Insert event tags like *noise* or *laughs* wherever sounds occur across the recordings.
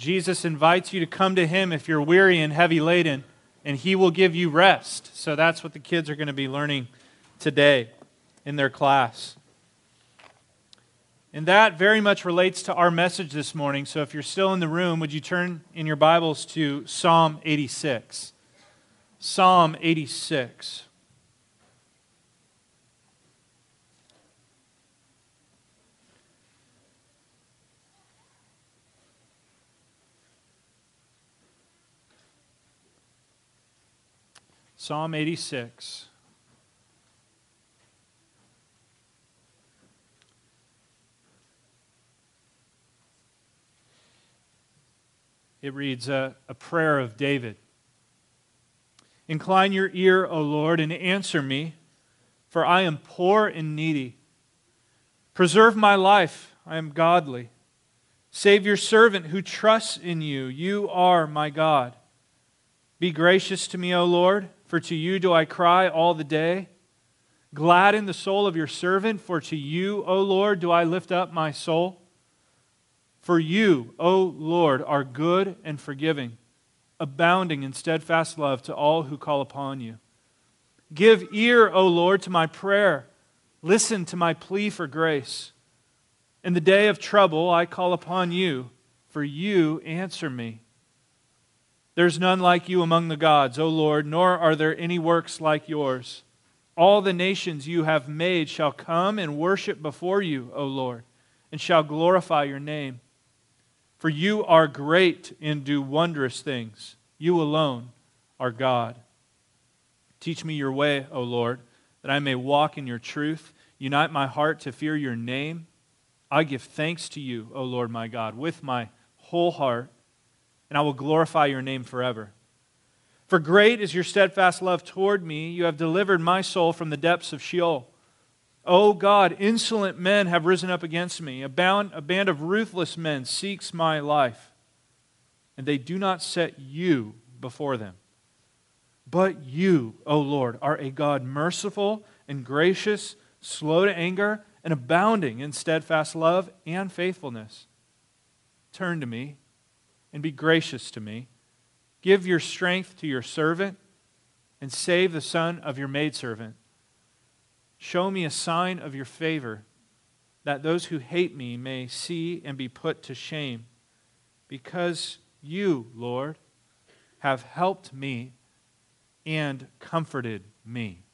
Jesus invites you to come to him if you're weary and heavy laden, and he will give you rest. So that's what the kids are going to be learning today in their class. And that very much relates to our message this morning. So if you're still in the room, would you turn in your Bibles to Psalm 86? Psalm 86. Psalm 86. It reads a, a prayer of David. Incline your ear, O Lord, and answer me, for I am poor and needy. Preserve my life, I am godly. Save your servant who trusts in you. You are my God. Be gracious to me, O Lord for to you do I cry all the day. Gladden the soul of your servant, for to you, O Lord, do I lift up my soul. For you, O Lord, are good and forgiving, abounding in steadfast love to all who call upon you. Give ear, O Lord, to my prayer. Listen to my plea for grace. In the day of trouble, I call upon you, for you answer me. There's none like you among the gods, O Lord, nor are there any works like yours. All the nations you have made shall come and worship before you, O Lord, and shall glorify your name. For you are great and do wondrous things. You alone are God. Teach me your way, O Lord, that I may walk in your truth. Unite my heart to fear your name. I give thanks to you, O Lord my God, with my whole heart and I will glorify your name forever. For great is your steadfast love toward me. You have delivered my soul from the depths of Sheol. O God, insolent men have risen up against me. A, bound, a band of ruthless men seeks my life, and they do not set you before them. But you, O Lord, are a God merciful and gracious, slow to anger, and abounding in steadfast love and faithfulness. Turn to me and be gracious to me. Give your strength to your servant and save the son of your maidservant. Show me a sign of your favor, that those who hate me may see and be put to shame. Because you, Lord, have helped me and comforted me.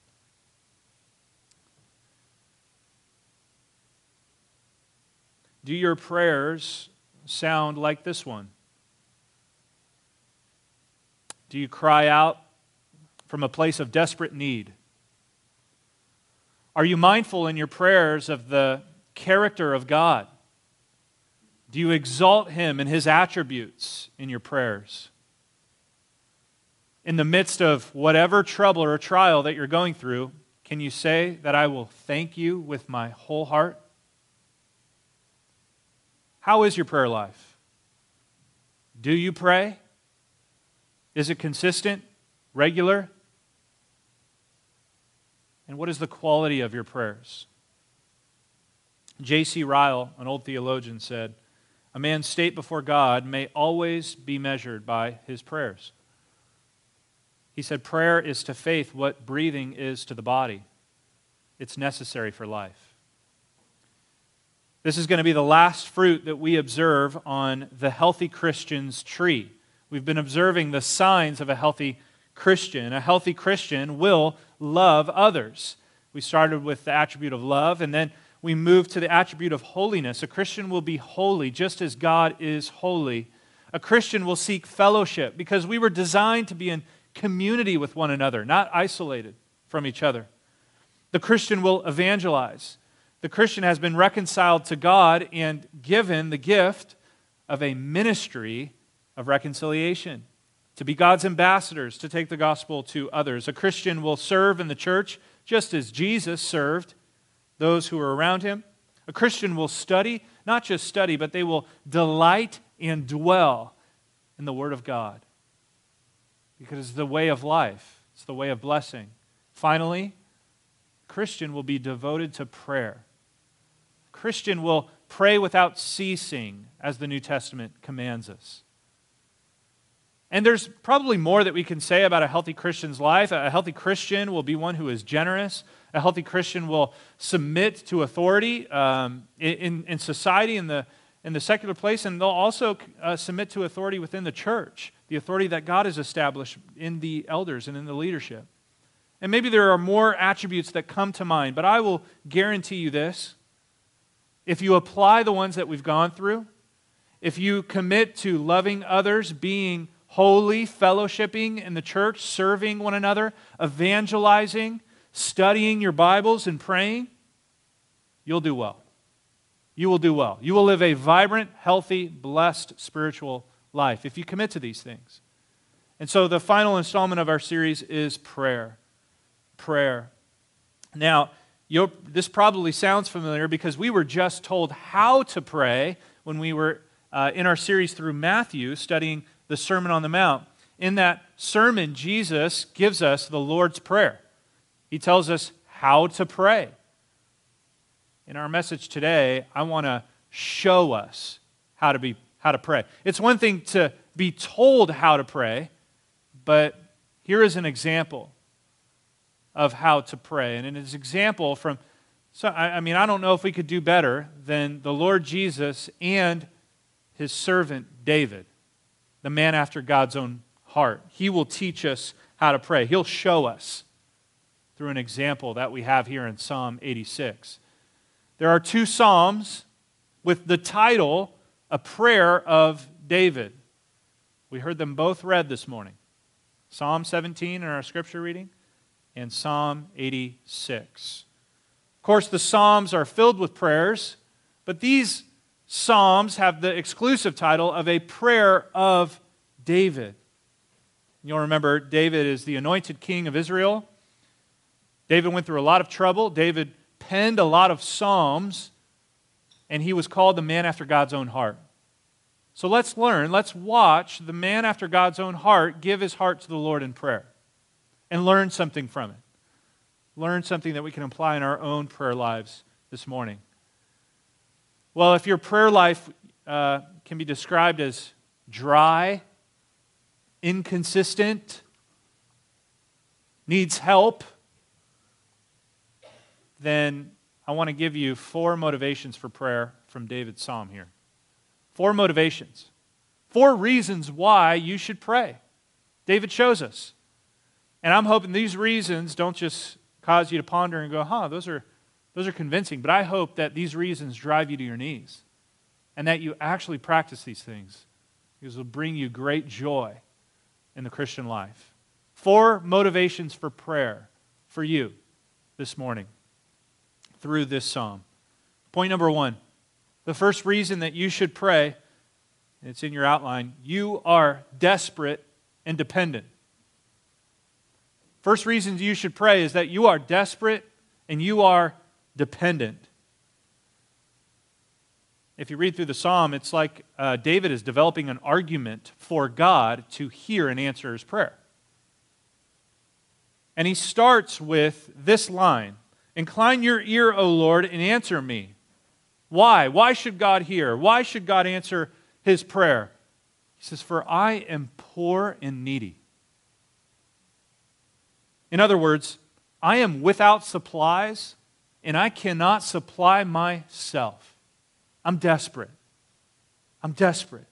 Do your prayers sound like this one? Do you cry out from a place of desperate need? Are you mindful in your prayers of the character of God? Do you exalt Him and His attributes in your prayers? In the midst of whatever trouble or trial that you're going through, can you say that I will thank you with my whole heart? How is your prayer life? Do you pray? Is it consistent, regular? And what is the quality of your prayers? J.C. Ryle, an old theologian, said, A man's state before God may always be measured by his prayers. He said, Prayer is to faith what breathing is to the body, it's necessary for life. This is going to be the last fruit that we observe on the healthy Christian's tree. We've been observing the signs of a healthy Christian. A healthy Christian will love others. We started with the attribute of love, and then we moved to the attribute of holiness. A Christian will be holy just as God is holy. A Christian will seek fellowship because we were designed to be in community with one another, not isolated from each other. The Christian will evangelize. The Christian has been reconciled to God and given the gift of a ministry of reconciliation, to be God's ambassadors, to take the gospel to others. A Christian will serve in the church just as Jesus served those who were around him. A Christian will study, not just study, but they will delight and dwell in the Word of God because it's the way of life, it's the way of blessing. Finally, Christian will be devoted to prayer. Christian will pray without ceasing, as the New Testament commands us. And there's probably more that we can say about a healthy Christian's life. A healthy Christian will be one who is generous. A healthy Christian will submit to authority um, in, in society, in the, in the secular place, and they'll also uh, submit to authority within the church, the authority that God has established in the elders and in the leadership. And maybe there are more attributes that come to mind, but I will guarantee you this. If you apply the ones that we've gone through, if you commit to loving others, being holy, fellowshipping in the church, serving one another, evangelizing, studying your Bibles, and praying, you'll do well. You will do well. You will live a vibrant, healthy, blessed spiritual life if you commit to these things. And so the final installment of our series is prayer prayer. Now, this probably sounds familiar because we were just told how to pray when we were uh, in our series through Matthew studying the Sermon on the Mount. In that sermon, Jesus gives us the Lord's Prayer. He tells us how to pray. In our message today, I want to show us how to, be, how to pray. It's one thing to be told how to pray, but here is an example of how to pray. And in his example from, so I, I mean, I don't know if we could do better than the Lord Jesus and his servant David, the man after God's own heart. He will teach us how to pray. He'll show us through an example that we have here in Psalm 86. There are two Psalms with the title, A Prayer of David. We heard them both read this morning. Psalm 17 in our scripture reading and Psalm 86. Of course, the Psalms are filled with prayers, but these Psalms have the exclusive title of a prayer of David. You'll remember David is the anointed king of Israel. David went through a lot of trouble. David penned a lot of Psalms, and he was called the man after God's own heart. So let's learn, let's watch the man after God's own heart give his heart to the Lord in prayer and learn something from it. Learn something that we can apply in our own prayer lives this morning. Well, if your prayer life uh, can be described as dry, inconsistent, needs help, then I want to give you four motivations for prayer from David's psalm here. Four motivations. Four reasons why you should pray. David shows us. And I'm hoping these reasons don't just cause you to ponder and go, huh, those are, those are convincing. But I hope that these reasons drive you to your knees and that you actually practice these things because it will bring you great joy in the Christian life. Four motivations for prayer for you this morning through this psalm. Point number one the first reason that you should pray, it's in your outline, you are desperate and dependent. First reason you should pray is that you are desperate and you are dependent. If you read through the psalm, it's like uh, David is developing an argument for God to hear and answer his prayer. And he starts with this line Incline your ear, O Lord, and answer me. Why? Why should God hear? Why should God answer his prayer? He says, For I am poor and needy. In other words, I am without supplies and I cannot supply myself. I'm desperate. I'm desperate.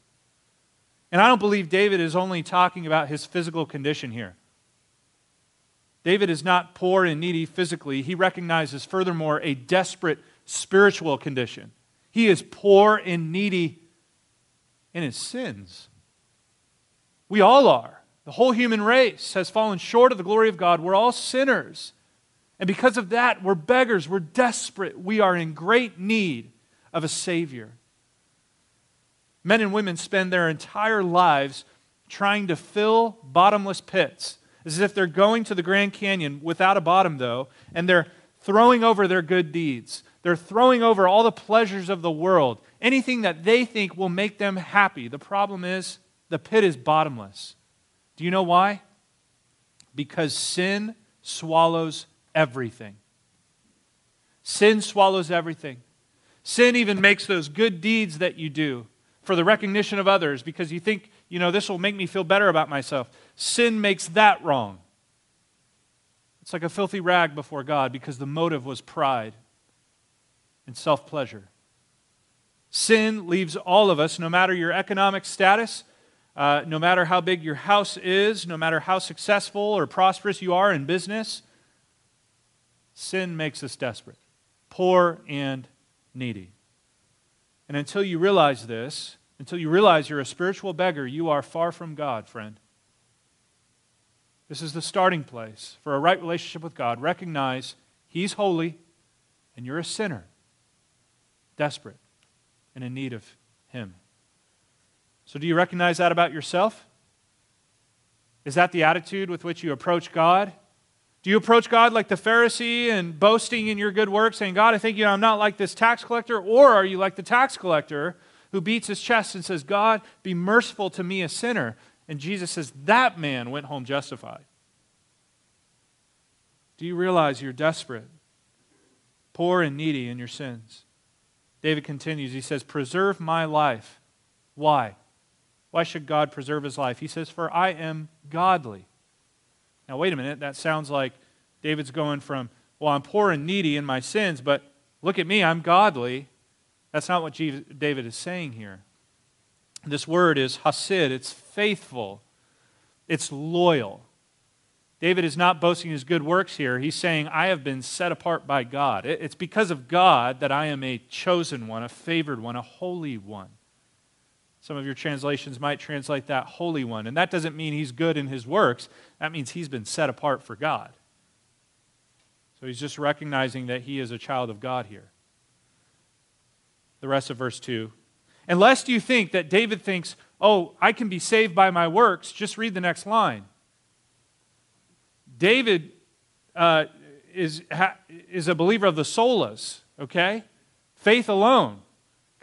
And I don't believe David is only talking about his physical condition here. David is not poor and needy physically. He recognizes, furthermore, a desperate spiritual condition. He is poor and needy in his sins. We all are. The whole human race has fallen short of the glory of God. We're all sinners. And because of that, we're beggars. We're desperate. We are in great need of a Savior. Men and women spend their entire lives trying to fill bottomless pits, as if they're going to the Grand Canyon without a bottom, though, and they're throwing over their good deeds. They're throwing over all the pleasures of the world, anything that they think will make them happy. The problem is, the pit is bottomless. Do you know why? Because sin swallows everything. Sin swallows everything. Sin even makes those good deeds that you do, for the recognition of others because you think, you know, this will make me feel better about myself. Sin makes that wrong. It's like a filthy rag before God because the motive was pride and self pleasure. Sin leaves all of us, no matter your economic status, uh, no matter how big your house is, no matter how successful or prosperous you are in business, sin makes us desperate, poor, and needy. And until you realize this, until you realize you're a spiritual beggar, you are far from God, friend. This is the starting place for a right relationship with God. Recognize He's holy and you're a sinner, desperate and in need of Him. So, do you recognize that about yourself? Is that the attitude with which you approach God? Do you approach God like the Pharisee and boasting in your good works, saying, God, I think you I'm not like this tax collector? Or are you like the tax collector who beats his chest and says, God, be merciful to me, a sinner? And Jesus says, That man went home justified. Do you realize you're desperate, poor, and needy in your sins? David continues, he says, Preserve my life. Why? Why should God preserve his life? He says, For I am godly. Now, wait a minute. That sounds like David's going from, well, I'm poor and needy in my sins, but look at me, I'm godly. That's not what David is saying here. This word is hasid, it's faithful, it's loyal. David is not boasting his good works here. He's saying, I have been set apart by God. It's because of God that I am a chosen one, a favored one, a holy one. Some of your translations might translate that Holy One. And that doesn't mean he's good in his works, that means he's been set apart for God. So he's just recognizing that he is a child of God here. The rest of verse 2. And lest you think that David thinks, oh, I can be saved by my works, just read the next line. David uh, is, ha, is a believer of the solas, okay? Faith alone.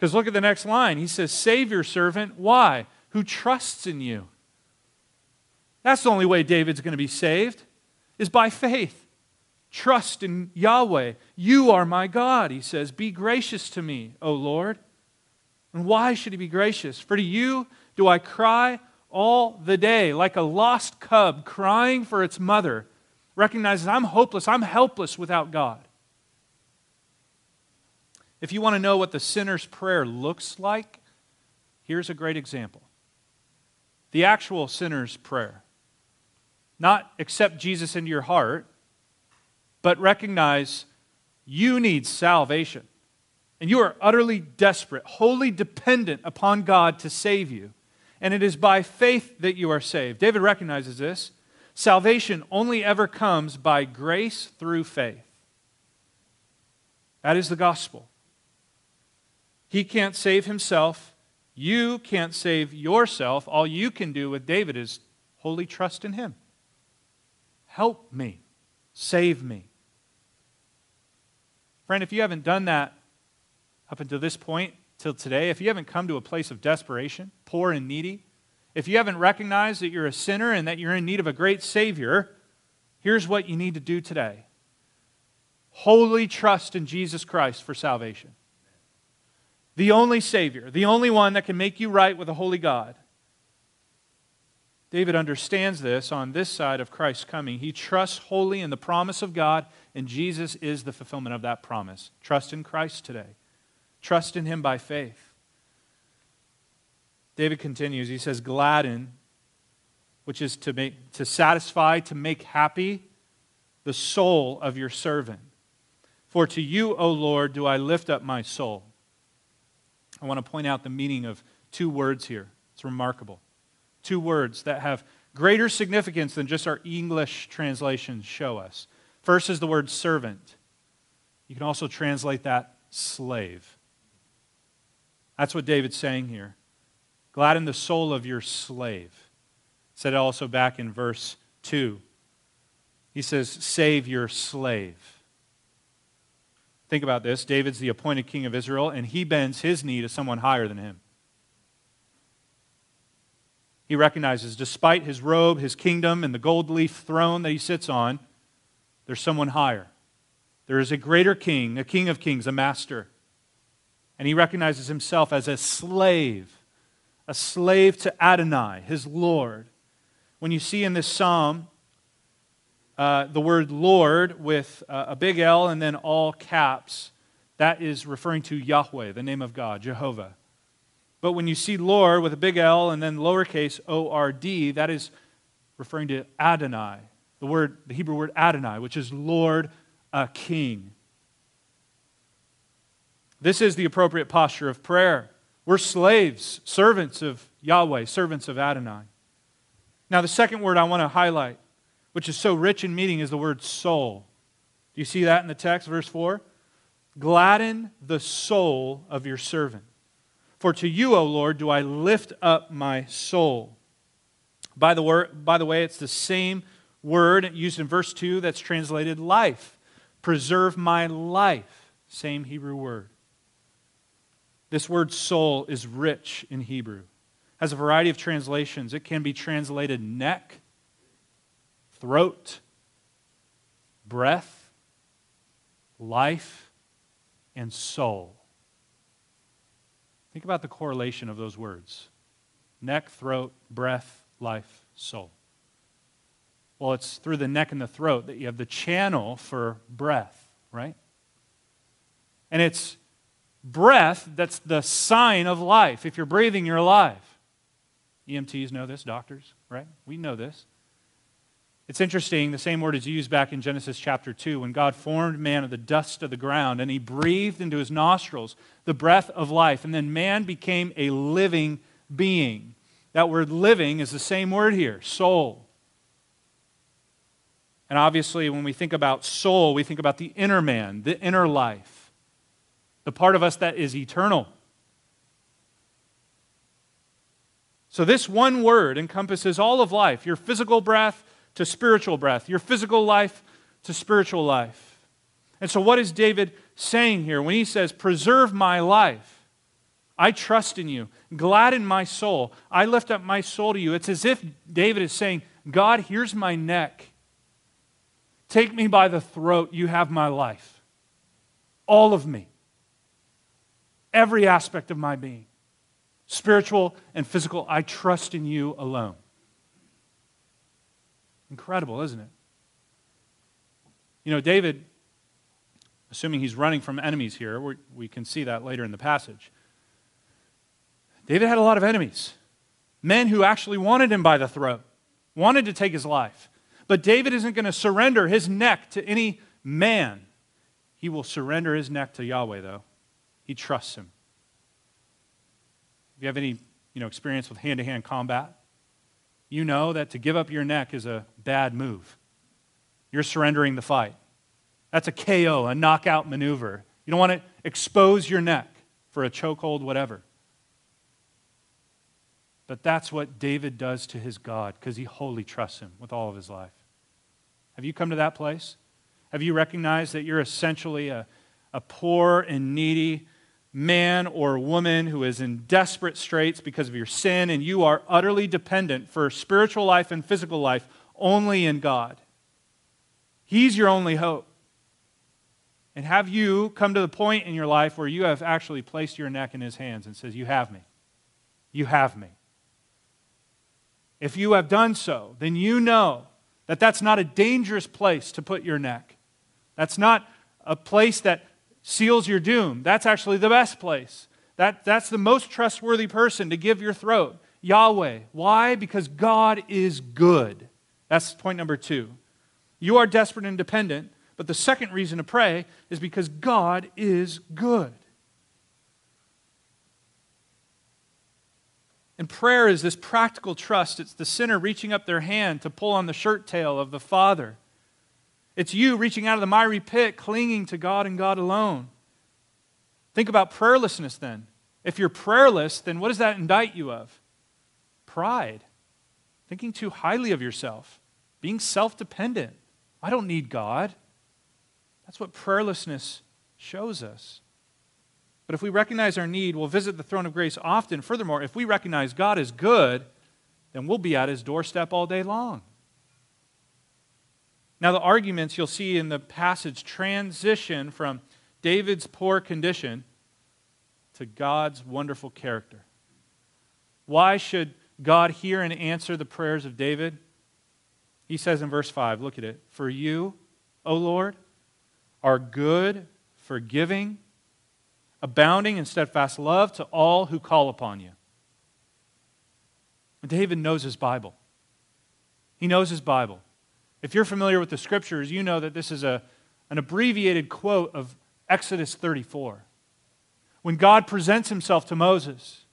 Because look at the next line. He says, Save your servant. Why? Who trusts in you. That's the only way David's going to be saved, is by faith. Trust in Yahweh. You are my God, he says. Be gracious to me, O Lord. And why should he be gracious? For to you do I cry all the day, like a lost cub crying for its mother, recognizes I'm hopeless, I'm helpless without God. If you want to know what the sinner's prayer looks like, here's a great example. The actual sinner's prayer. Not accept Jesus into your heart, but recognize you need salvation. And you are utterly desperate, wholly dependent upon God to save you. And it is by faith that you are saved. David recognizes this. Salvation only ever comes by grace through faith. That is the gospel. He can't save himself. You can't save yourself. All you can do with David is wholly trust in him. Help me. Save me. Friend, if you haven't done that up until this point, till today, if you haven't come to a place of desperation, poor and needy, if you haven't recognized that you're a sinner and that you're in need of a great Savior, here's what you need to do today wholly trust in Jesus Christ for salvation the only Savior, the only one that can make you right with a holy God. David understands this on this side of Christ's coming. He trusts wholly in the promise of God, and Jesus is the fulfillment of that promise. Trust in Christ today. Trust in Him by faith. David continues. He says, Gladden, which is to, make, to satisfy, to make happy the soul of your servant. For to you, O Lord, do I lift up my soul. I want to point out the meaning of two words here. It's remarkable. Two words that have greater significance than just our English translations show us. First is the word servant. You can also translate that slave. That's what David's saying here. Gladden the soul of your slave. Said it also back in verse 2. He says, Save your slave. Think about this David's the appointed king of Israel, and he bends his knee to someone higher than him. He recognizes, despite his robe, his kingdom, and the gold leaf throne that he sits on, there's someone higher. There is a greater king, a king of kings, a master. And he recognizes himself as a slave a slave to Adonai, his Lord. When you see in this psalm uh, the word Lord with uh, a big L and then all caps, that is referring to Yahweh, the name of God, Jehovah. But when you see Lord with a big L and then lowercase O R D, that is referring to Adonai, the word, the Hebrew word Adonai, which is Lord, a king. This is the appropriate posture of prayer. We're slaves, servants of Yahweh, servants of Adonai. Now, the second word I want to highlight, which is so rich in meaning, is the word soul. Do you see that in the text, verse 4? Gladden the soul of your servant. For to you, O Lord, do I lift up my soul. By the, word, by the way, it's the same word used in verse 2 that's translated life. Preserve my life. Same Hebrew word. This word soul is rich in Hebrew, has a variety of translations. It can be translated neck, throat, breath, life, and soul. Think about the correlation of those words neck, throat, breath, life, soul. Well, it's through the neck and the throat that you have the channel for breath, right? And it's breath that's the sign of life. If you're breathing, you're alive. EMTs know this, doctors, right? We know this. It's interesting, the same word is used back in Genesis chapter 2 when God formed man of the dust of the ground and he breathed into his nostrils the breath of life, and then man became a living being. That word living is the same word here soul. And obviously, when we think about soul, we think about the inner man, the inner life the part of us that is eternal. So, this one word encompasses all of life your physical breath to spiritual breath, your physical life to spiritual life. And so, what is David saying here when he says, Preserve my life? I trust in you. Gladden my soul. I lift up my soul to you. It's as if David is saying, God, here's my neck. Take me by the throat. You have my life. All of me every aspect of my being spiritual and physical. I trust in you alone. Incredible, isn't it? You know, David, assuming he's running from enemies here, we can see that later in the passage. David had a lot of enemies, men who actually wanted him by the throat, wanted to take his life. But David isn't going to surrender his neck to any man. He will surrender his neck to Yahweh, though. He trusts him. If you have any you know, experience with hand to hand combat, you know that to give up your neck is a bad move. You're surrendering the fight. That's a KO, a knockout maneuver. You don't want to expose your neck for a chokehold, whatever. But that's what David does to his God because he wholly trusts him with all of his life. Have you come to that place? Have you recognized that you're essentially a, a poor and needy man or woman who is in desperate straits because of your sin, and you are utterly dependent for spiritual life and physical life only in God. He's your only hope. And have you come to the point in your life where you have actually placed your neck in His hands and says, You have me. You have me. If you have done so, then you know that that's not a dangerous place to put your neck. That's not a place that seals your doom. That's actually the best place. That, that's the most trustworthy person to give your throat. Yahweh. Why? Because God is good. That's point number two. You are desperate and dependent, but the second reason to pray is because God is good. And prayer is this practical trust. It's the sinner reaching up their hand to pull on the shirt tail of the Father it's you reaching out of the miry pit, clinging to God and God alone. Think about prayerlessness then. If you're prayerless, then what does that indict you of? Pride. Thinking too highly of yourself. Being self dependent. I don't need God. That's what prayerlessness shows us. But if we recognize our need, we'll visit the throne of grace often. Furthermore, if we recognize God is good, then we'll be at his doorstep all day long. Now, the arguments you'll see in the passage transition from David's poor condition to God's wonderful character. Why should God hear and answer the prayers of David? He says in verse 5, look at it. For you, O Lord, are good, forgiving, abounding in steadfast love to all who call upon you. And David knows his Bible. He knows his Bible. If you're familiar with the scriptures, you know that this is a, an abbreviated quote of Exodus 34. When God presents himself to Moses,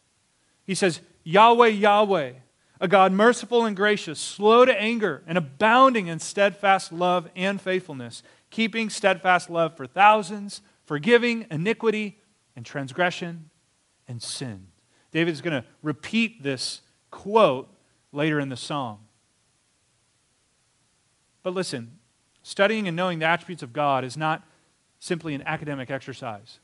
he says, Yahweh, Yahweh, a God merciful and gracious, slow to anger, and abounding in steadfast love and faithfulness, keeping steadfast love for thousands, forgiving iniquity and transgression and sin. David is going to repeat this quote later in the psalm. But listen, studying and knowing the attributes of God is not simply an academic exercise.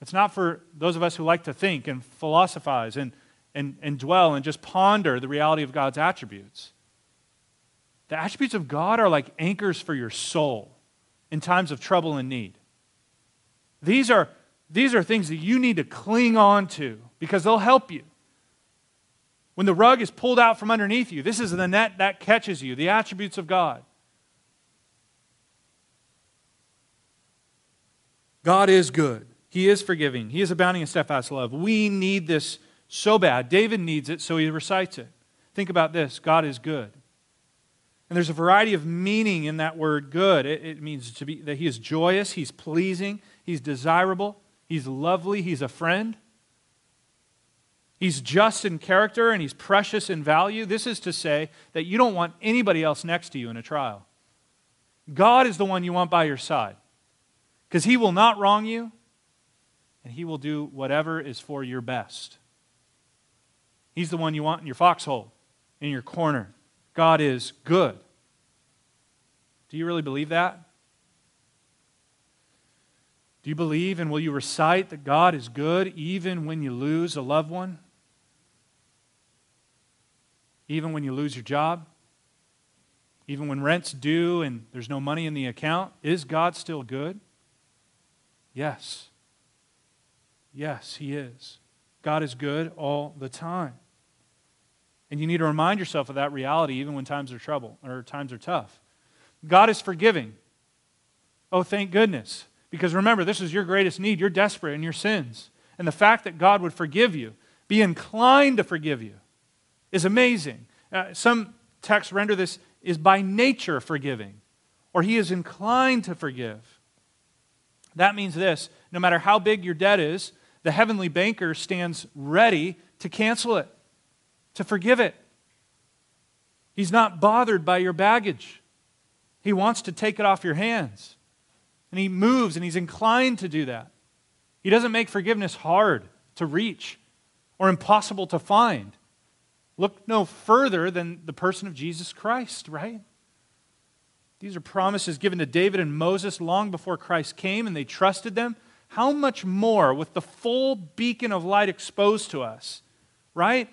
It's not for those of us who like to think and philosophize and, and, and dwell and just ponder the reality of God's attributes. The attributes of God are like anchors for your soul in times of trouble and need. These are, these are things that you need to cling on to because they'll help you. When the rug is pulled out from underneath you, this is the net that catches you, the attributes of God. God is good. He is forgiving. He is abounding in steadfast love. We need this so bad. David needs it, so he recites it. Think about this God is good. And there's a variety of meaning in that word good. It, it means to be, that he is joyous, he's pleasing, he's desirable, he's lovely, he's a friend. He's just in character and he's precious in value. This is to say that you don't want anybody else next to you in a trial. God is the one you want by your side because he will not wrong you and he will do whatever is for your best. He's the one you want in your foxhole, in your corner. God is good. Do you really believe that? Do you believe and will you recite that God is good even when you lose a loved one? Even when you lose your job? Even when rent's due and there's no money in the account? Is God still good? Yes. Yes, He is. God is good all the time. And you need to remind yourself of that reality even when times are trouble or times are tough. God is forgiving. Oh, thank goodness. Because remember, this is your greatest need. You're desperate in your sins. And the fact that God would forgive you, be inclined to forgive you, is amazing. Uh, some texts render this is by nature forgiving, or he is inclined to forgive. That means this no matter how big your debt is, the heavenly banker stands ready to cancel it to forgive it. He's not bothered by your baggage. He wants to take it off your hands. And he moves and he's inclined to do that. He doesn't make forgiveness hard to reach or impossible to find. Look no further than the person of Jesus Christ, right? These are promises given to David and Moses long before Christ came and they trusted them. How much more with the full beacon of light exposed to us, right?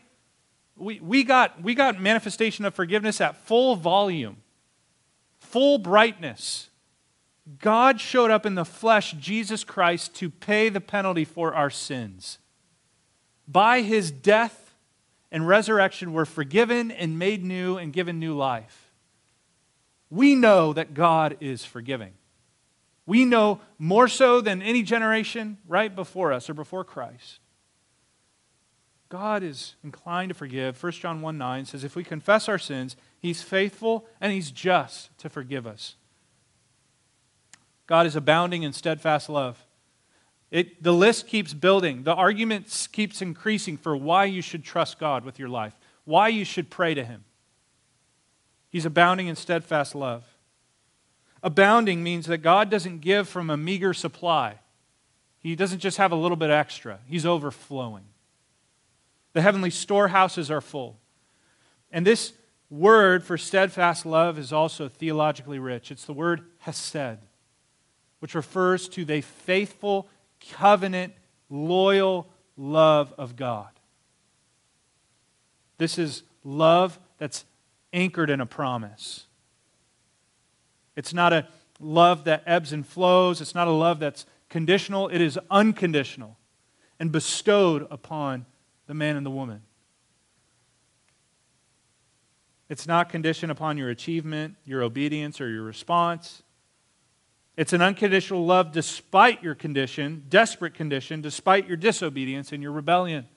we, we, got, we got manifestation of forgiveness at full volume, full brightness. God showed up in the flesh, Jesus Christ, to pay the penalty for our sins. By his death and resurrection, we're forgiven and made new and given new life. We know that God is forgiving. We know more so than any generation right before us or before Christ. God is inclined to forgive. 1 John 1 9 says, If we confess our sins, He's faithful and He's just to forgive us. God is abounding in steadfast love. It, the list keeps building. The argument keeps increasing for why you should trust God with your life, why you should pray to Him. He's abounding in steadfast love. Abounding means that God doesn't give from a meager supply, He doesn't just have a little bit extra, He's overflowing. The heavenly storehouses are full. And this word for steadfast love is also theologically rich. It's the word hesed, which refers to the faithful, covenant, loyal love of God. This is love that's anchored in a promise. It's not a love that ebbs and flows. It's not a love that's conditional. It is unconditional and bestowed upon the man and the woman. It's not conditioned upon your achievement, your obedience, or your response. It's an unconditional love despite your condition, desperate condition, despite your disobedience and your rebellion.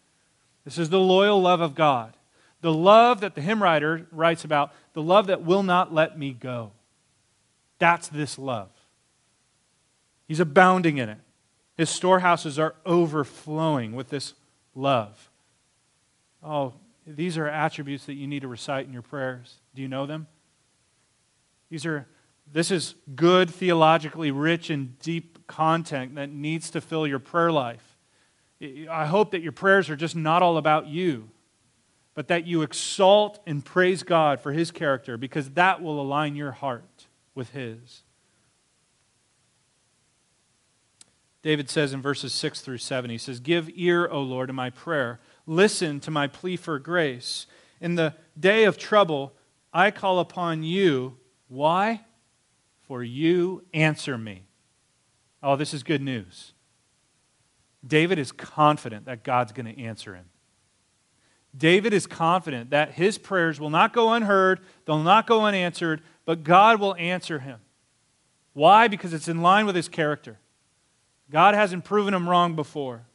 This is the loyal love of God. The love that the hymn writer writes about, the love that will not let me go. That's this love. He's abounding in it. His storehouses are overflowing with this love. Oh, these are attributes that you need to recite in your prayers. Do you know them? These are this is good, theologically rich and deep content that needs to fill your prayer life. I hope that your prayers are just not all about you, but that you exalt and praise God for His character because that will align your heart with His. David says in verses 6 through 7, he says, Give ear, O Lord, to my prayer. Listen to my plea for grace. In the day of trouble, I call upon you. Why? For you answer me. Oh, this is good news. David is confident that God's going to answer him. David is confident that his prayers will not go unheard, they'll not go unanswered, but God will answer him. Why? Because it's in line with his character. God hasn't proven him wrong before.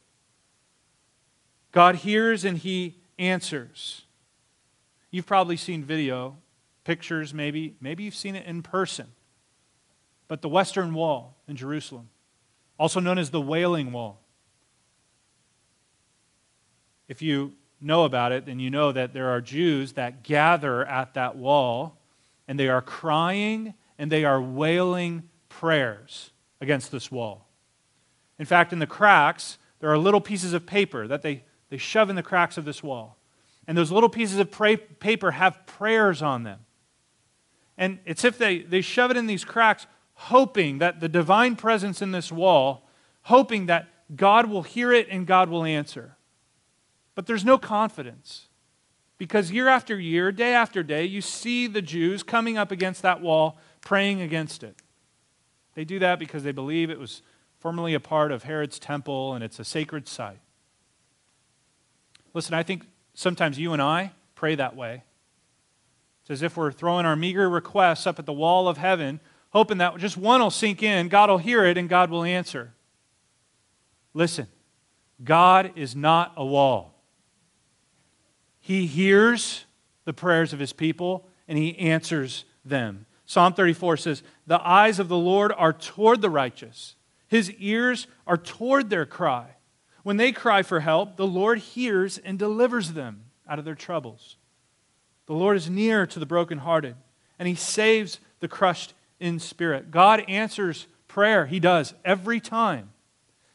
God hears and he answers. You've probably seen video, pictures maybe, maybe you've seen it in person. But the Western Wall in Jerusalem, also known as the Wailing Wall. If you know about it, then you know that there are Jews that gather at that wall and they are crying and they are wailing prayers against this wall. In fact, in the cracks, there are little pieces of paper that they, they shove in the cracks of this wall. And those little pieces of pra- paper have prayers on them. And it's if they, they shove it in these cracks, hoping that the divine presence in this wall, hoping that God will hear it and God will answer. But there's no confidence. Because year after year, day after day, you see the Jews coming up against that wall, praying against it. They do that because they believe it was formerly a part of Herod's temple, and it's a sacred site. Listen, I think sometimes you and I pray that way. It's as if we're throwing our meager requests up at the wall of heaven, hoping that just one will sink in, God will hear it, and God will answer. Listen, God is not a wall. He hears the prayers of his people, and he answers them. Psalm 34 says, The eyes of the Lord are toward the righteous his ears are toward their cry. When they cry for help, the Lord hears and delivers them out of their troubles. The Lord is near to the brokenhearted, and he saves the crushed in spirit. God answers prayer. He does every time.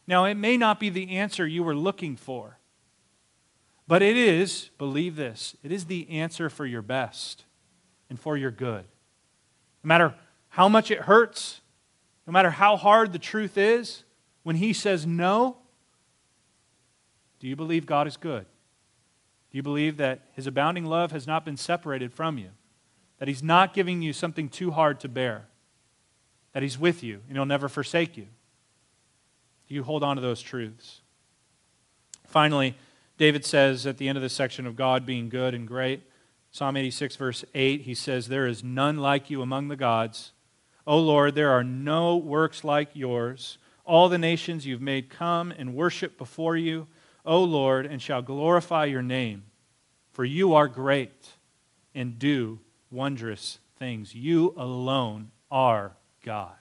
Now, it may not be the answer you were looking for, but it is, believe this, it is the answer for your best and for your good. No matter how much it hurts, no matter how hard the truth is, when He says no, do you believe God is good? Do you believe that His abounding love has not been separated from you? That He's not giving you something too hard to bear? That He's with you and He'll never forsake you? Do you hold on to those truths? Finally, David says at the end of this section of God being good and great, Psalm 86, verse 8, he says, There is none like you among the gods O Lord, there are no works like yours. All the nations you've made come and worship before you, O Lord, and shall glorify your name. For you are great and do wondrous things. You alone are God.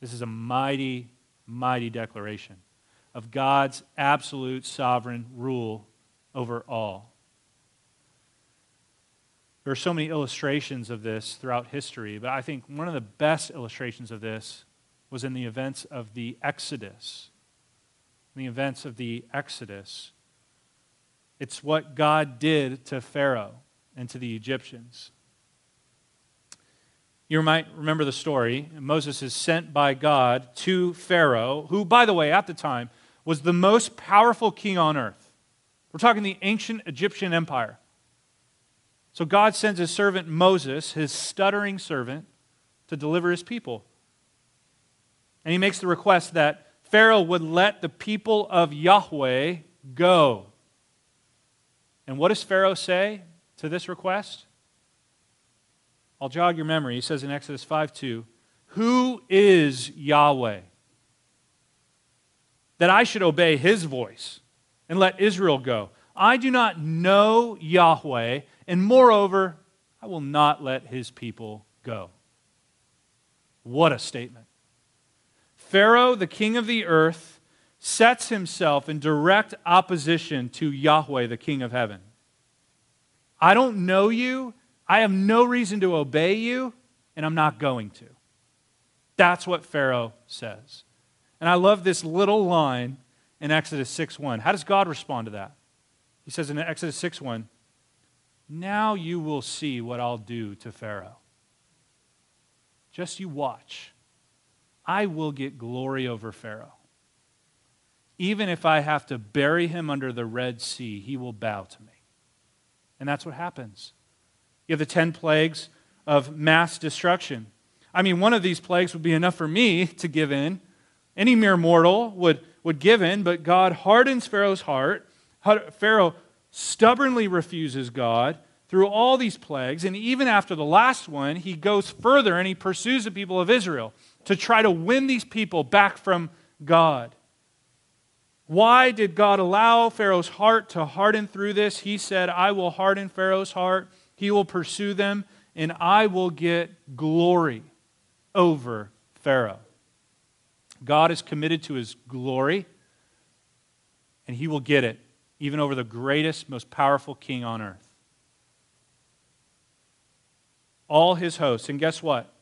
This is a mighty, mighty declaration of God's absolute sovereign rule over all. There are so many illustrations of this throughout history, but I think one of the best illustrations of this was in the events of the Exodus. In the events of the Exodus. It's what God did to Pharaoh and to the Egyptians. You might remember the story. Moses is sent by God to Pharaoh, who, by the way, at the time, was the most powerful king on earth. We're talking the ancient Egyptian empire. So God sends his servant Moses, his stuttering servant, to deliver his people. And he makes the request that Pharaoh would let the people of Yahweh go. And what does Pharaoh say to this request? I'll jog your memory. He says in Exodus 5 2, Who is Yahweh? That I should obey his voice and let Israel go. I do not know Yahweh, and moreover, I will not let his people go. What a statement. Pharaoh, the king of the earth, sets himself in direct opposition to Yahweh, the king of heaven. I don't know you. I have no reason to obey you, and I'm not going to. That's what Pharaoh says. And I love this little line in Exodus 6 1. How does God respond to that? He says in Exodus 6 1, Now you will see what I'll do to Pharaoh. Just you watch. I will get glory over Pharaoh. Even if I have to bury him under the Red Sea, he will bow to me. And that's what happens. You have the 10 plagues of mass destruction. I mean, one of these plagues would be enough for me to give in. Any mere mortal would, would give in, but God hardens Pharaoh's heart. Pharaoh stubbornly refuses God through all these plagues. And even after the last one, he goes further and he pursues the people of Israel to try to win these people back from God. Why did God allow Pharaoh's heart to harden through this? He said, I will harden Pharaoh's heart, he will pursue them, and I will get glory over Pharaoh. God is committed to his glory, and he will get it, even over the greatest, most powerful king on earth. All his hosts. And guess what?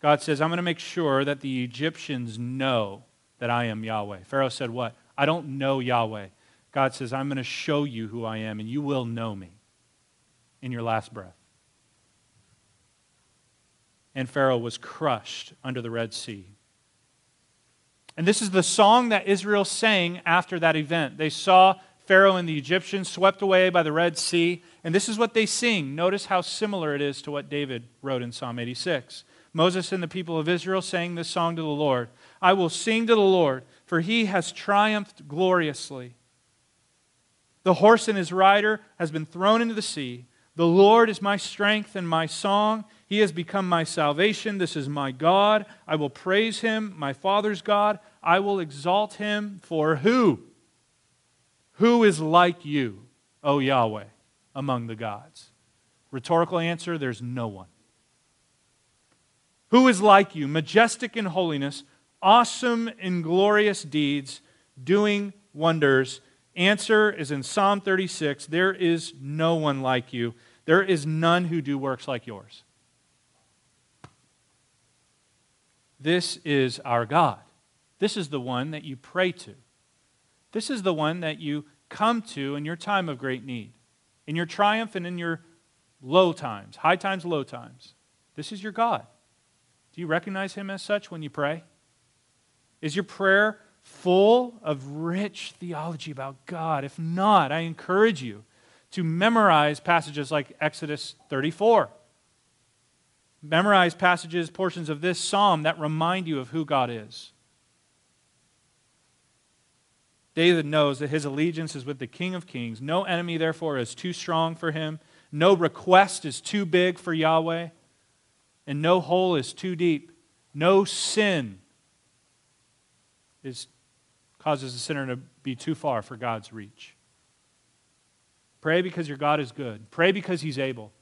God says, I'm going to make sure that the Egyptians know that I am Yahweh. Pharaoh said, What? I don't know Yahweh. God says, I'm going to show you who I am, and you will know me in your last breath. And Pharaoh was crushed under the Red Sea. And this is the song that Israel sang after that event. They saw Pharaoh and the Egyptians swept away by the Red Sea, and this is what they sing. Notice how similar it is to what David wrote in Psalm 86. Moses and the people of Israel sang this song to the Lord I will sing to the Lord, for he has triumphed gloriously. The horse and his rider has been thrown into the sea. The Lord is my strength and my song. He has become my salvation. This is my God. I will praise him, my Father's God. I will exalt him for who? Who is like you, O Yahweh, among the gods? Rhetorical answer there's no one. Who is like you, majestic in holiness, awesome in glorious deeds, doing wonders? Answer is in Psalm 36 There is no one like you. There is none who do works like yours. This is our God. This is the one that you pray to. This is the one that you come to in your time of great need, in your triumph and in your low times, high times, low times. This is your God. Do you recognize him as such when you pray? Is your prayer full of rich theology about God? If not, I encourage you to memorize passages like Exodus 34. Memorize passages, portions of this psalm that remind you of who God is. David knows that his allegiance is with the King of Kings. No enemy, therefore, is too strong for him. No request is too big for Yahweh and no hole is too deep. No sin is, causes a sinner to be too far for God's reach. Pray because your God is good. Pray because He's able.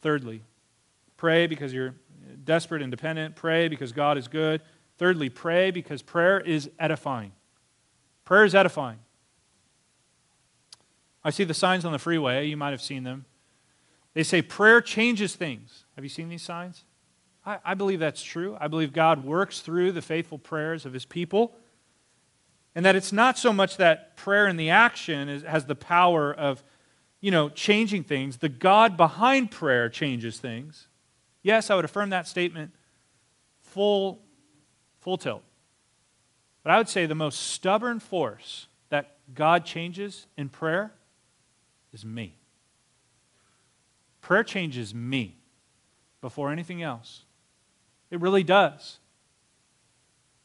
Thirdly, pray because you're desperate and dependent. Pray because God is good. Thirdly, pray because prayer is edifying. Prayer is edifying. I see the signs on the freeway. You might have seen them. They say prayer changes things. Have you seen these signs? I, I, believe that's true. I believe God works through the faithful prayers of his people. And that it's not so much that prayer and the action is, has the power of, you know, changing things. The God behind prayer changes things. Yes, I would affirm that statement full, full tilt. But I would say the most stubborn force that God changes in prayer is me. Prayer changes me before anything else. It really does.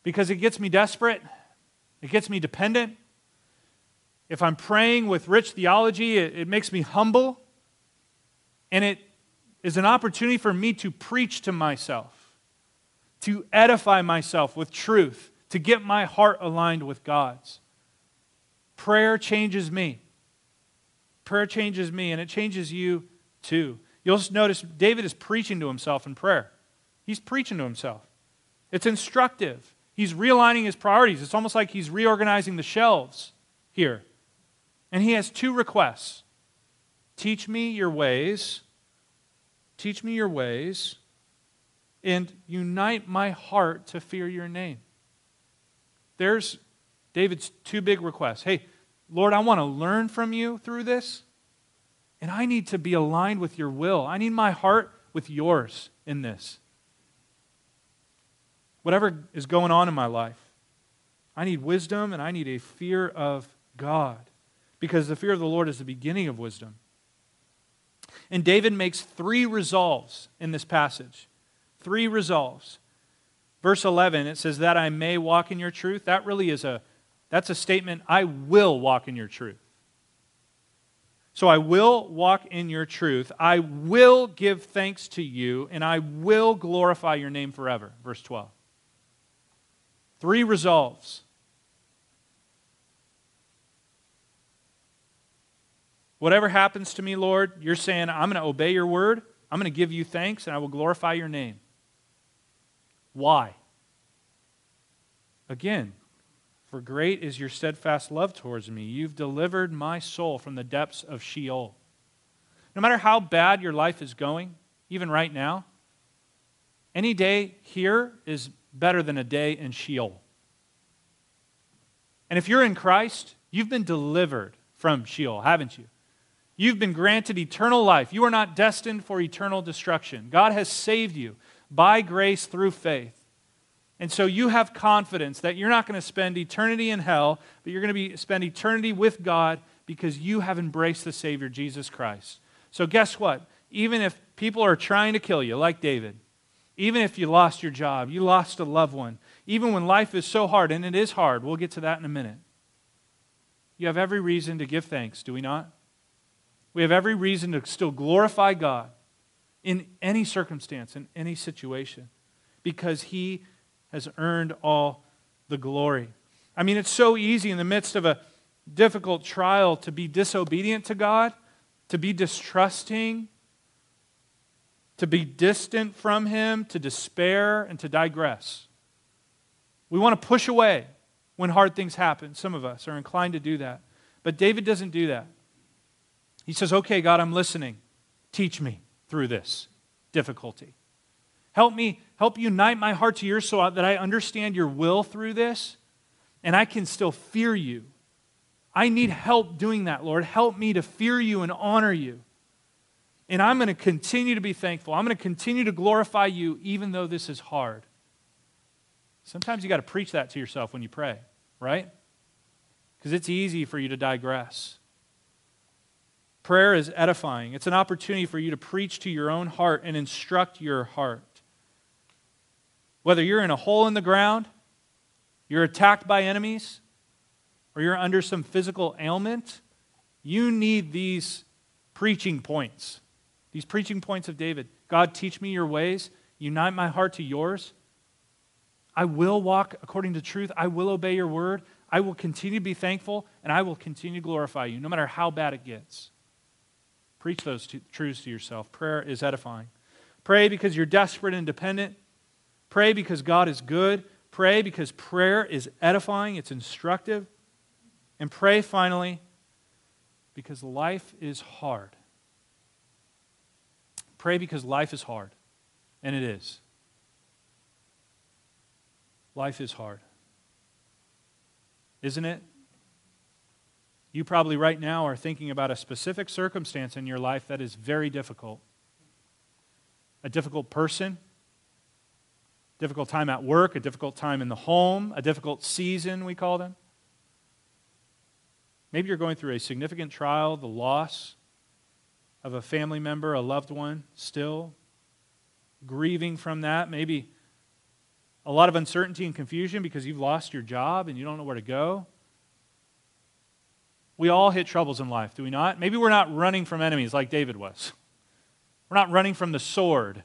Because it gets me desperate, it gets me dependent. If I'm praying with rich theology, it, it makes me humble. And it is an opportunity for me to preach to myself, to edify myself with truth, to get my heart aligned with God's. Prayer changes me. Prayer changes me, and it changes you too. You'll notice David is preaching to himself in prayer. He's preaching to himself. It's instructive. He's realigning his priorities. It's almost like he's reorganizing the shelves here. And he has two requests Teach me your ways, teach me your ways, and unite my heart to fear your name. There's David's two big requests. Hey, Lord, I want to learn from you through this, and I need to be aligned with your will. I need my heart with yours in this. Whatever is going on in my life, I need wisdom and I need a fear of God because the fear of the Lord is the beginning of wisdom. And David makes three resolves in this passage. Three resolves. Verse 11, it says, That I may walk in your truth. That really is a, that's a statement, I will walk in your truth. So I will walk in your truth. I will give thanks to you, and I will glorify your name forever. Verse 12. Three resolves. Whatever happens to me, Lord, you're saying, I'm going to obey your word, I'm going to give you thanks, and I will glorify your name. Why? Again, for great is your steadfast love towards me. You've delivered my soul from the depths of Sheol. No matter how bad your life is going, even right now, any day here is better than a day in Sheol. And if you're in Christ, you've been delivered from Sheol, haven't you? You've been granted eternal life. You are not destined for eternal destruction. God has saved you by grace through faith. And so you have confidence that you're not going to spend eternity in hell, but you're going to be, spend eternity with God because you have embraced the Savior, Jesus Christ. So, guess what? Even if people are trying to kill you, like David, even if you lost your job, you lost a loved one, even when life is so hard, and it is hard, we'll get to that in a minute, you have every reason to give thanks, do we not? We have every reason to still glorify God in any circumstance, in any situation, because He has earned all the glory. I mean, it's so easy in the midst of a difficult trial to be disobedient to God, to be distrusting, to be distant from Him, to despair, and to digress. We want to push away when hard things happen. Some of us are inclined to do that. But David doesn't do that. He says, Okay, God, I'm listening. Teach me through this difficulty. Help me, help unite my heart to yours so that I understand your will through this and I can still fear you. I need help doing that, Lord. Help me to fear you and honor you. And I'm going to continue to be thankful. I'm going to continue to glorify you even though this is hard. Sometimes you got to preach that to yourself when you pray, right? Because it's easy for you to digress. Prayer is edifying. It's an opportunity for you to preach to your own heart and instruct your heart. Whether you're in a hole in the ground, you're attacked by enemies, or you're under some physical ailment, you need these preaching points. These preaching points of David. God, teach me your ways. Unite my heart to yours. I will walk according to truth. I will obey your word. I will continue to be thankful, and I will continue to glorify you, no matter how bad it gets. Preach those truths to yourself. Prayer is edifying. Pray because you're desperate and dependent. Pray because God is good. Pray because prayer is edifying, it's instructive. And pray finally because life is hard. Pray because life is hard. And it is. Life is hard. Isn't it? You probably right now are thinking about a specific circumstance in your life that is very difficult. A difficult person, difficult time at work, a difficult time in the home, a difficult season, we call them. Maybe you're going through a significant trial, the loss of a family member, a loved one, still grieving from that. Maybe a lot of uncertainty and confusion because you've lost your job and you don't know where to go. We all hit troubles in life, do we not? Maybe we're not running from enemies like David was. We're not running from the sword.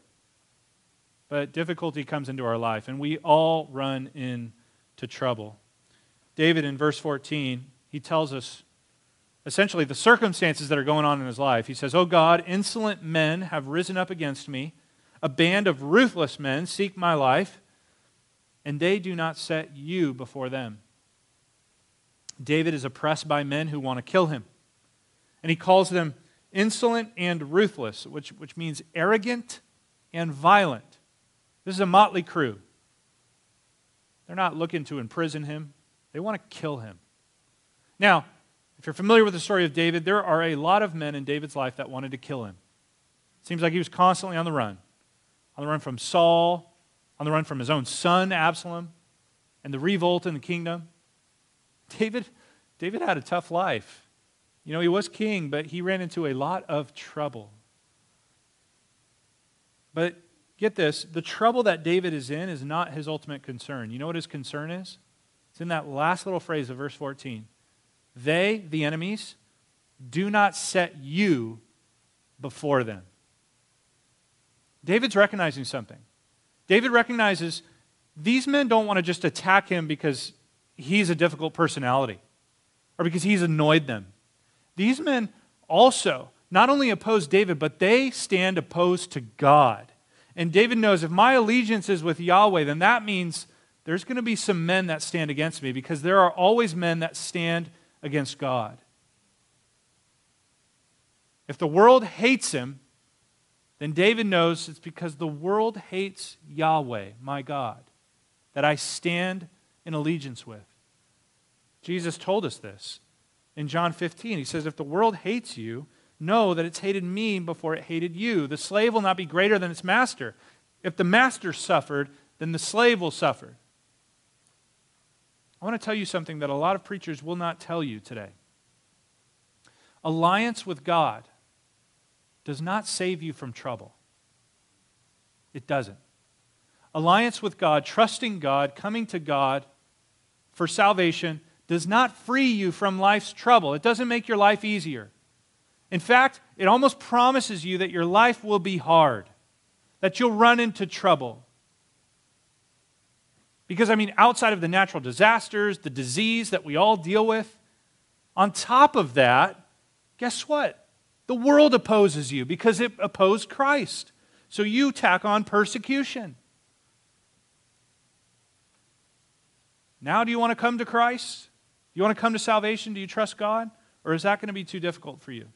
But difficulty comes into our life, and we all run into trouble. David, in verse 14, he tells us essentially the circumstances that are going on in his life. He says, Oh God, insolent men have risen up against me. A band of ruthless men seek my life, and they do not set you before them. David is oppressed by men who want to kill him. And he calls them insolent and ruthless, which, which means arrogant and violent. This is a motley crew. They're not looking to imprison him, they want to kill him. Now, if you're familiar with the story of David, there are a lot of men in David's life that wanted to kill him. Seems like he was constantly on the run on the run from Saul, on the run from his own son, Absalom, and the revolt in the kingdom. David, David had a tough life. You know, he was king, but he ran into a lot of trouble. But get this the trouble that David is in is not his ultimate concern. You know what his concern is? It's in that last little phrase of verse 14. They, the enemies, do not set you before them. David's recognizing something. David recognizes these men don't want to just attack him because he's a difficult personality or because he's annoyed them. These men also not only oppose David, but they stand opposed to God. And David knows if my allegiance is with Yahweh, then that means there's going to be some men that stand against me because there are always men that stand against God. If the world hates him, then David knows it's because the world hates Yahweh, my God, that I stand in allegiance with. Jesus told us this in John 15. He says, If the world hates you, know that it's hated me before it hated you. The slave will not be greater than its master. If the master suffered, then the slave will suffer. I want to tell you something that a lot of preachers will not tell you today. Alliance with God does not save you from trouble. It doesn't. Alliance with God, trusting God, coming to God for salvation, does not free you from life's trouble. It doesn't make your life easier. In fact, it almost promises you that your life will be hard, that you'll run into trouble. Because, I mean, outside of the natural disasters, the disease that we all deal with, on top of that, guess what? The world opposes you because it opposed Christ. So you tack on persecution. Now, do you want to come to Christ? Do you want to come to salvation? Do you trust God? Or is that going to be too difficult for you?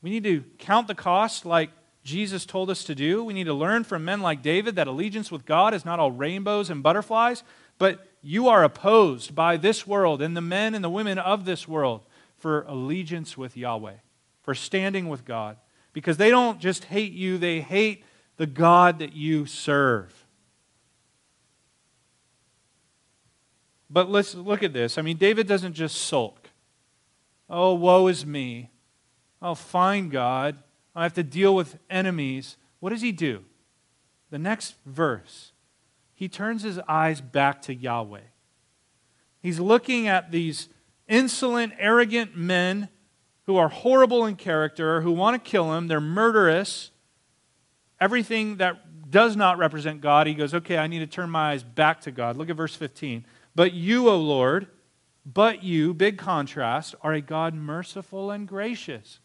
We need to count the cost like Jesus told us to do. We need to learn from men like David that allegiance with God is not all rainbows and butterflies, but you are opposed by this world and the men and the women of this world for allegiance with Yahweh, for standing with God. Because they don't just hate you, they hate the God that you serve. But let's look at this. I mean, David doesn't just sulk. Oh, woe is me. Oh, fine, God. I have to deal with enemies. What does he do? The next verse, he turns his eyes back to Yahweh. He's looking at these insolent, arrogant men who are horrible in character, who want to kill him. They're murderous. Everything that does not represent God, he goes, okay, I need to turn my eyes back to God. Look at verse 15. But you, O Lord, but you, big contrast, are a God merciful and gracious,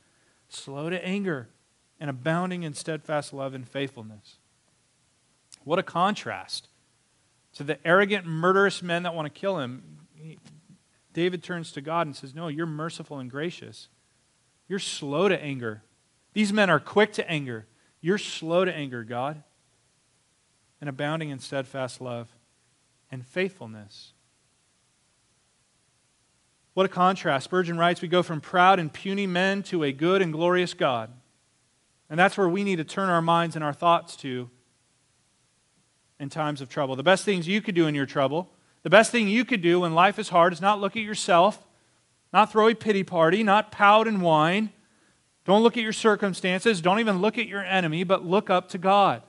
slow to anger, and abounding in steadfast love and faithfulness. What a contrast to the arrogant, murderous men that want to kill him. David turns to God and says, No, you're merciful and gracious. You're slow to anger. These men are quick to anger. You're slow to anger, God, and abounding in steadfast love and faithfulness. What a contrast. Spurgeon writes We go from proud and puny men to a good and glorious God. And that's where we need to turn our minds and our thoughts to in times of trouble. The best things you could do in your trouble the best thing you could do when life is hard is not look at yourself, not throw a pity party, not pout and whine. Don't look at your circumstances. Don't even look at your enemy, but look up to God.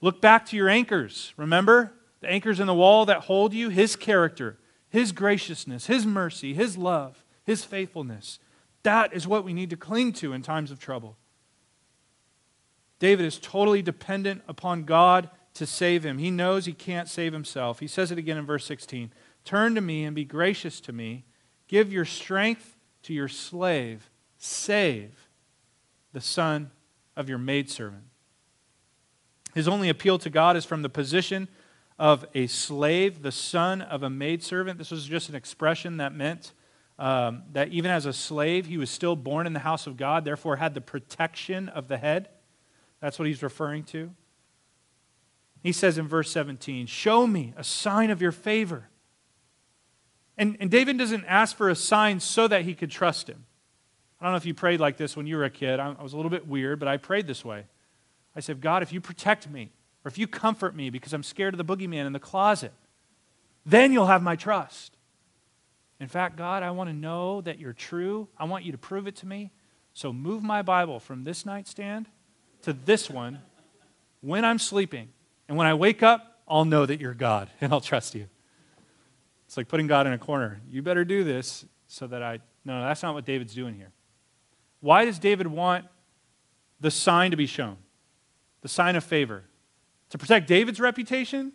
Look back to your anchors. Remember the anchors in the wall that hold you? His character, His graciousness, His mercy, His love, His faithfulness. That is what we need to cling to in times of trouble. David is totally dependent upon God to save him. He knows he can't save himself. He says it again in verse 16 Turn to me and be gracious to me. Give your strength to your slave. Save the son of your maidservant. His only appeal to God is from the position of a slave, the son of a maidservant. This was just an expression that meant um, that even as a slave, he was still born in the house of God, therefore had the protection of the head. That's what he's referring to. He says in verse 17, Show me a sign of your favor. And, and David doesn't ask for a sign so that he could trust him. I don't know if you prayed like this when you were a kid. I, I was a little bit weird, but I prayed this way. I said, God, if you protect me, or if you comfort me because I'm scared of the boogeyman in the closet, then you'll have my trust. In fact, God, I want to know that you're true. I want you to prove it to me. So move my Bible from this nightstand to this one when I'm sleeping. And when I wake up, I'll know that you're God *laughs* and I'll trust you. It's like putting God in a corner. You better do this so that I. No, that's not what David's doing here. Why does David want the sign to be shown? The sign of favor. To protect David's reputation?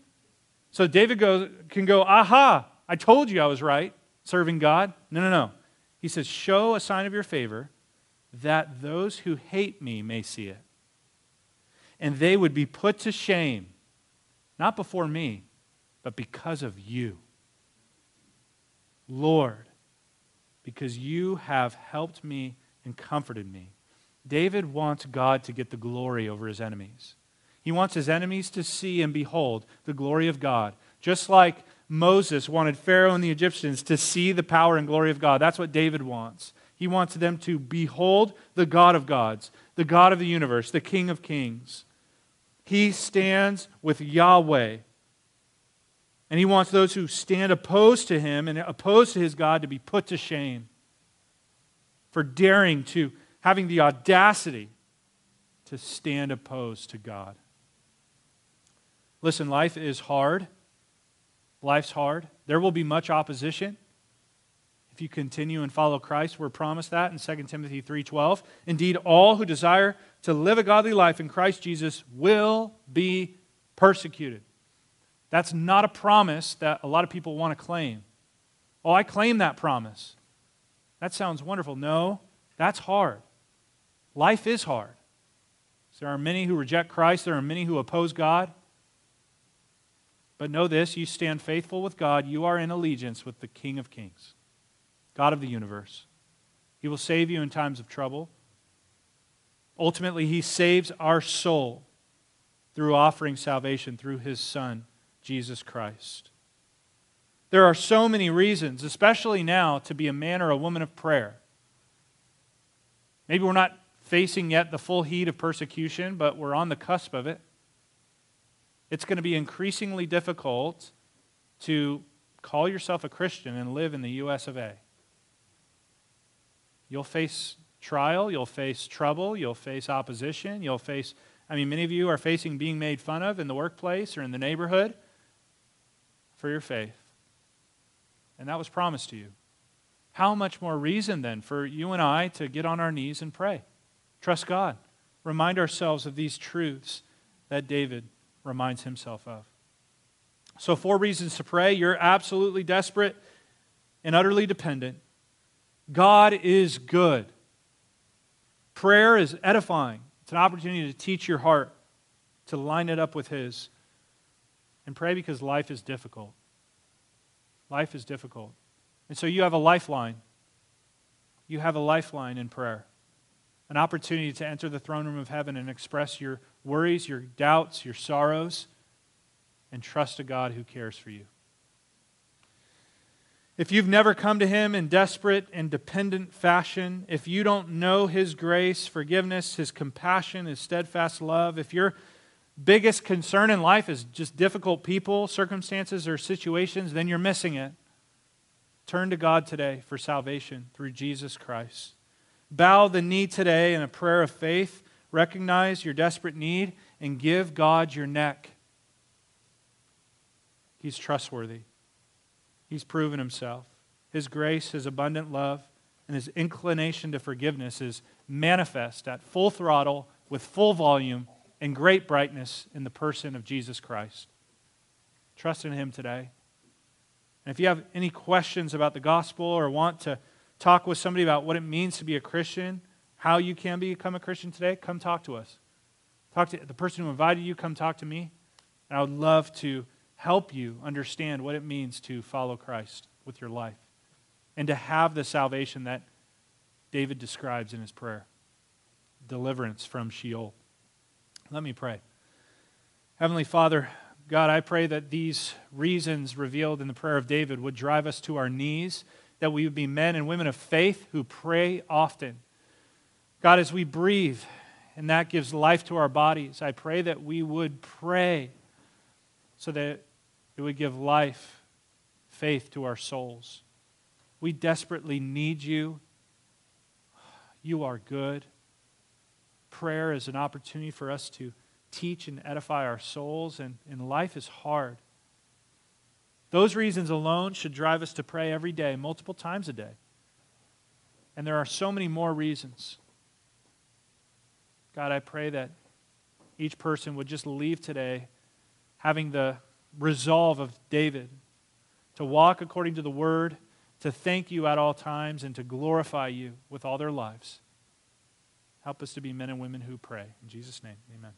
So David goes, can go, aha, I told you I was right serving God. No, no, no. He says, Show a sign of your favor that those who hate me may see it. And they would be put to shame, not before me, but because of you. Lord, because you have helped me and comforted me. David wants God to get the glory over his enemies. He wants his enemies to see and behold the glory of God. Just like Moses wanted Pharaoh and the Egyptians to see the power and glory of God. That's what David wants. He wants them to behold the God of gods, the God of the universe, the King of kings. He stands with Yahweh. And he wants those who stand opposed to him and opposed to his God to be put to shame for daring to, having the audacity to stand opposed to God. Listen, life is hard. Life's hard. There will be much opposition. If you continue and follow Christ, we're promised that in 2 Timothy 3:12. Indeed, all who desire to live a godly life in Christ Jesus will be persecuted. That's not a promise that a lot of people want to claim. Oh, I claim that promise. That sounds wonderful. No, that's hard. Life is hard. There are many who reject Christ, there are many who oppose God. But know this you stand faithful with God, you are in allegiance with the King of Kings, God of the universe. He will save you in times of trouble. Ultimately, He saves our soul through offering salvation through His Son, Jesus Christ. There are so many reasons, especially now, to be a man or a woman of prayer. Maybe we're not facing yet the full heat of persecution, but we're on the cusp of it it's going to be increasingly difficult to call yourself a Christian and live in the US of A. You'll face trial, you'll face trouble, you'll face opposition, you'll face, I mean, many of you are facing being made fun of in the workplace or in the neighborhood for your faith. And that was promised to you. How much more reason then for you and I to get on our knees and pray? Trust God. Remind ourselves of these truths that David reminds himself of. So, four reasons to pray. You're absolutely desperate and utterly dependent. God is good. Prayer is edifying, it's an opportunity to teach your heart, to line it up with His. And pray because life is difficult. Life is difficult. And so you have a lifeline. You have a lifeline in prayer, an opportunity to enter the throne room of heaven and express your worries, your doubts, your sorrows, and trust a God who cares for you. If you've never come to Him in desperate and dependent fashion, if you don't know His grace, forgiveness, His compassion, His steadfast love, if your biggest concern in life is just difficult people, circumstances, or situations, then you're missing it. Turn to God today for salvation through Jesus Christ. Bow the knee today in a prayer of faith recognize your desperate need, and give God your neck. He's trustworthy. He's proven himself. His grace, his abundant love, and his inclination to forgiveness is manifest at full throttle with full volume and great brightness in the person of Jesus Christ. Trust in Him today. And if you have any questions about the gospel or want to talk with somebody about what it means to be a Christian, how you can become a Christian today, come talk to us. Talk to the person who invited you, come talk to me. And I would love to help you understand what it means to follow Christ with your life and to have the salvation that David describes in his prayer deliverance from Sheol. Let me pray. Heavenly Father, God, I pray that these reasons revealed in the prayer of David would drive us to our knees, that we would be men and women of faith who pray often. God, as we breathe, and that gives life to our bodies, I pray that we would pray so that it would give life, faith to our souls. We desperately need you. You are good. Prayer is an opportunity for us to teach and edify our souls, and, and life is hard. Those reasons alone should drive us to pray every day, multiple times a day. And there are so many more reasons. God, I pray that each person would just leave today having the resolve of David to walk according to the word, to thank you at all times, and to glorify you with all their lives. Help us to be men and women who pray. In Jesus' name, amen.